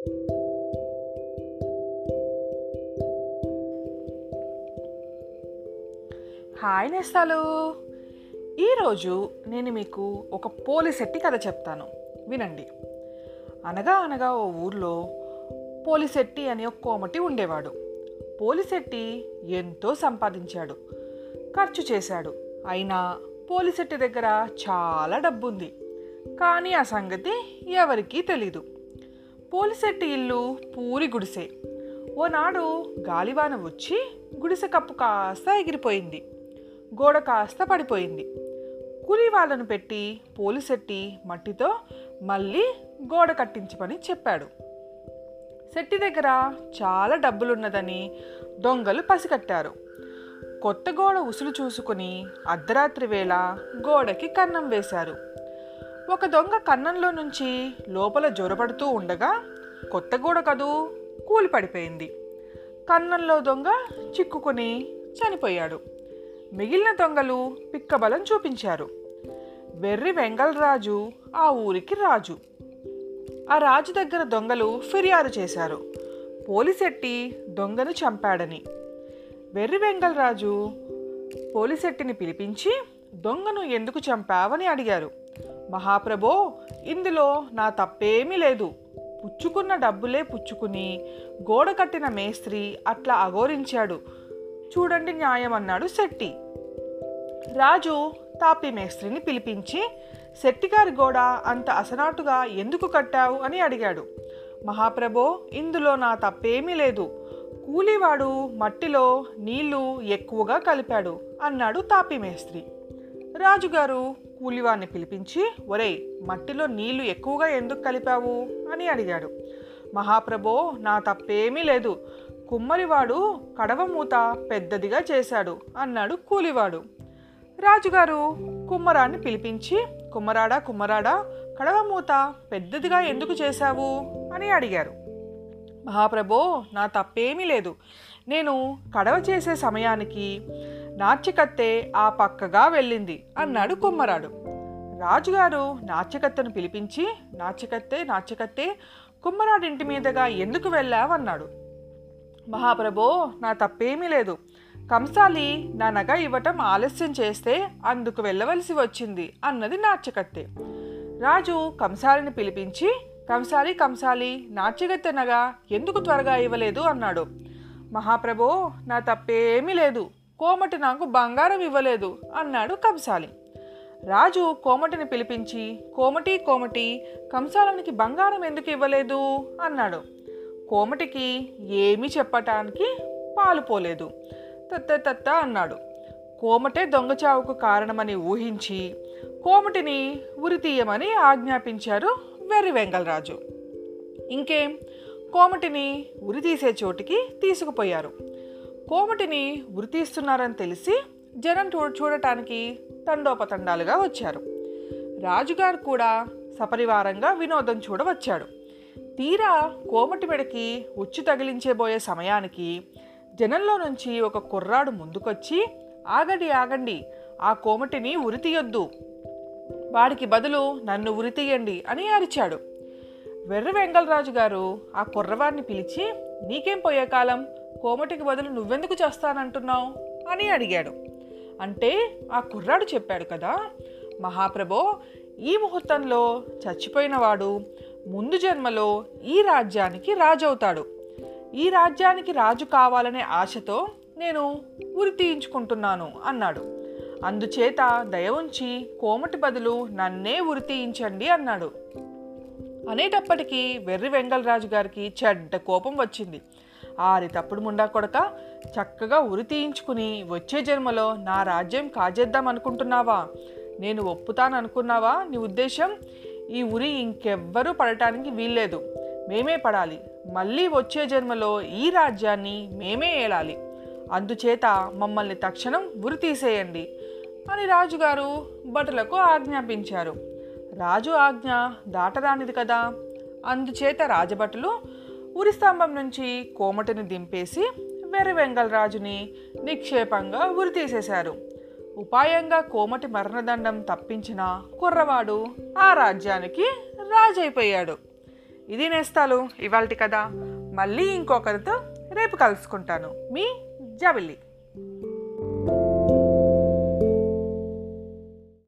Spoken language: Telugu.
హాయ్ నేస్తాలు. ఈరోజు నేను మీకు ఒక పోలిసెట్టి కథ చెప్తాను. వినండి. అనగా అనగా ఓ ఊర్లో పోలిసెట్టి అనే ఒక కోమటి ఉండేవాడు. పోలిసెట్టి ఎంతో సంపాదించాడు. ఖర్చు చేశాడు. అయినా పోలిసెట్టి దగ్గర చాలా డబ్బుంది. కానీ ఆ సంగతి ఎవరికీ తెలీదు. పోలిసెట్టి ఇల్లు పూరి గుడిసె. ఓనాడు గాలివాన వచ్చి గుడిసె కప్పు కాస్త ఎగిరిపోయింది. గోడ కాస్త పడిపోయింది. కూలి వాళ్ళను పెట్టి పోలిసెట్టి మట్టితో మళ్ళీ గోడ కట్టించమని చెప్పాడు. శెట్టి దగ్గర చాలా డబ్బులున్నదని దొంగలు పసికట్టారు కొత్త గోడ ఉసులు చూసుకుని అర్ధరాత్రి వేళ గోడకి కన్నం వేశారు. ఒక దొంగ కన్నంలో నుంచి లోపల జ్వరపడుతూ ఉండగా కొత్త గోడ కదూ కూలి పడిపోయింది కన్నంలో దొంగ చిక్కుకుని చనిపోయాడు. మిగిలిన దొంగలు పిక్కబలం చూపించారు. వెర్రి వెంగళరాజు ఆ ఊరికి రాజు. ఆ రాజు దగ్గర దొంగలు ఫిర్యాదు చేశారు. పోలిసెట్టి దొంగను చంపాడని. వెర్రి వెంగళరాజు పోలిసెట్టిని పిలిపించి దొంగను ఎందుకు చంపావని అడిగారు. మహాప్రభో ఇందులో నా తప్పేమీ లేదు. పుచ్చుకున్న డబ్బులే పుచ్చుకుని గోడ కట్టిన మేస్త్రి అట్లా అఘోరించాడు. చూడండి న్యాయం అన్నాడు శెట్టి. రాజు తాపి మేస్త్రిని పిలిపించి శెట్టిగారి గోడ అంత అసనాటుగా ఎందుకు కట్టావు అని అడిగాడు. మహాప్రభో ఇందులో నా తప్పేమీ లేదు. కూలివాడు మట్టిలో నీళ్ళు ఎక్కువగా కలిపాడు అన్నాడు తాపి మేస్త్రి. రాజుగారు కూలివాడిని పిలిపించి ఒరేయ్ మట్టిలో నీళ్ళు ఎక్కువగా ఎందుకు కలిపావు? అని అడిగాడు. మహాప్రభో నా తప్పేమీ లేదు. కుమ్మరివాడు కడవ మూత పెద్దదిగా చేశాడు అన్నాడు కూలివాడు. రాజుగారు కుమ్మరాన్ని పిలిపించి కుమ్మరాడా కుమ్మరాడా కడవ మూత పెద్దదిగా ఎందుకు చేశావు? అని అడిగారు. మహాప్రభో నా తప్పేమీ లేదు. నేను కడవ చేసే సమయానికి నాచికత్తె ఆ పక్కగా వెళ్ళింది అన్నాడు కుమ్మరాడు. రాజుగారు నాట్యకత్తెను పిలిపించి నాచికత్తె నాచికత్తె కుమ్మరాడింటి మీదుగా ఎందుకు వెళ్ళావన్నాడు. మహాప్రభో నా తప్పేమీ లేదు. కంసాలి నా నగ ఇవ్వటం ఆలస్యం చేస్తే అందుకు వెళ్ళవలసి వచ్చింది అన్నది నాచికత్తె రాజు కంసాలిని పిలిపించి కంసాలి కంసాలి నాచికత్తె నగ ఎందుకు త్వరగా ఇవ్వలేదు అన్నాడు. మహాప్రభో నా తప్పేమీ లేదు. కోమటి నాకు బంగారం ఇవ్వలేదు అన్నాడు కంసాలి. రాజు కోమటిని పిలిపించి కోమటి కోమటి కంసాలనికి బంగారం ఎందుకు ఇవ్వలేదు? అన్నాడు. కోమటికి ఏమీ చెప్పటానికి పాలు పోలేదు. తత్త తత్త అన్నాడు. కోమటే దొంగచావుకు కారణమని ఊహించి కోమటిని ఉరి తీయమని ఆజ్ఞాపించారు వెర్రి వెంగళరాజు. ఇంకేం? కోమటిని ఉరి తీసే చోటికి తీసుకుపోయారు. కోమటిని ఉరి తీస్తున్నారని తెలిసి జనం చూ చూడటానికి తండోపతండాలుగా వచ్చారు. రాజుగారు కూడా సపరివారంగా వినోదం చూడవచ్చాడు. తీరా కోమటి మెడకి ఉచ్చు తగిలించేబోయే సమయానికి జనంలో నుంచి ఒక కుర్రాడు ముందుకొచ్చి ఆగండి ఆగండి ఆ కోమటిని ఉరితీయొద్దు వాడికి బదులు నన్ను ఉరితీయండి అని అరిచాడు. వెర్రి వెంగళరాజు గారు ఆ కుర్రవారిని పిలిచి నీకేం పోయే కాలం? కోమటికి బదులు నువ్వెందుకు చేస్తానంటున్నావు? అని అడిగాడు. అంటే ఆ కుర్రాడు చెప్పాడు కదా మహాప్రభో ఈ ముహూర్తంలో చచ్చిపోయినవాడు ముందు జన్మలో ఈ రాజ్యానికి రాజవుతాడు. ఈ రాజ్యానికి రాజు కావాలనే ఆశతో నేను ఉరి తీయించుకుంటున్నాను అన్నాడు. అందుచేత దయ ఉంచి కోమటి బదులు నన్నే ఉరి తీయించండి అన్నాడు. అనేటప్పటికీ వెర్రి వెంగళరాజు గారికి చెడ్డ కోపం వచ్చింది. ఆరి తప్పుడు ముండా కొడక చక్కగా ఉరి తీయించుకుని వచ్చే జన్మలో నా రాజ్యం కాజేద్దాం అనుకుంటున్నావా? నేను ఒప్పుతాననుకున్నావా? నీ ఉద్దేశం ఈ ఉరి ఇంకెవ్వరూ పడటానికి వీల్లేదు. మేమే పడాలి. మళ్ళీ వచ్చే జన్మలో ఈ రాజ్యాన్ని మేమే ఏలాలి. అందుచేత మమ్మల్ని తక్షణం ఉరి తీసేయండి అని రాజుగారు భటులకు ఆజ్ఞాపించారు. రాజు ఆజ్ఞ దాటరానిది కదా. అందుచేత రాజభటులు ఉరి స్తంభం నుంచి కోమటిని దింపేసి వెర్రి నిక్షేపంగా ఉరి తీసేశారు. ఉపాయంగా కోమటి మరణదండం తప్పించిన కుర్రవాడు ఆ రాజ్యానికి రాజైపోయాడు. ఇది నేస్తాలు ఇవాళ కదా మళ్ళీ ఇంకొకరితో రేపు కలుసుకుంటాను. మీ జవిలి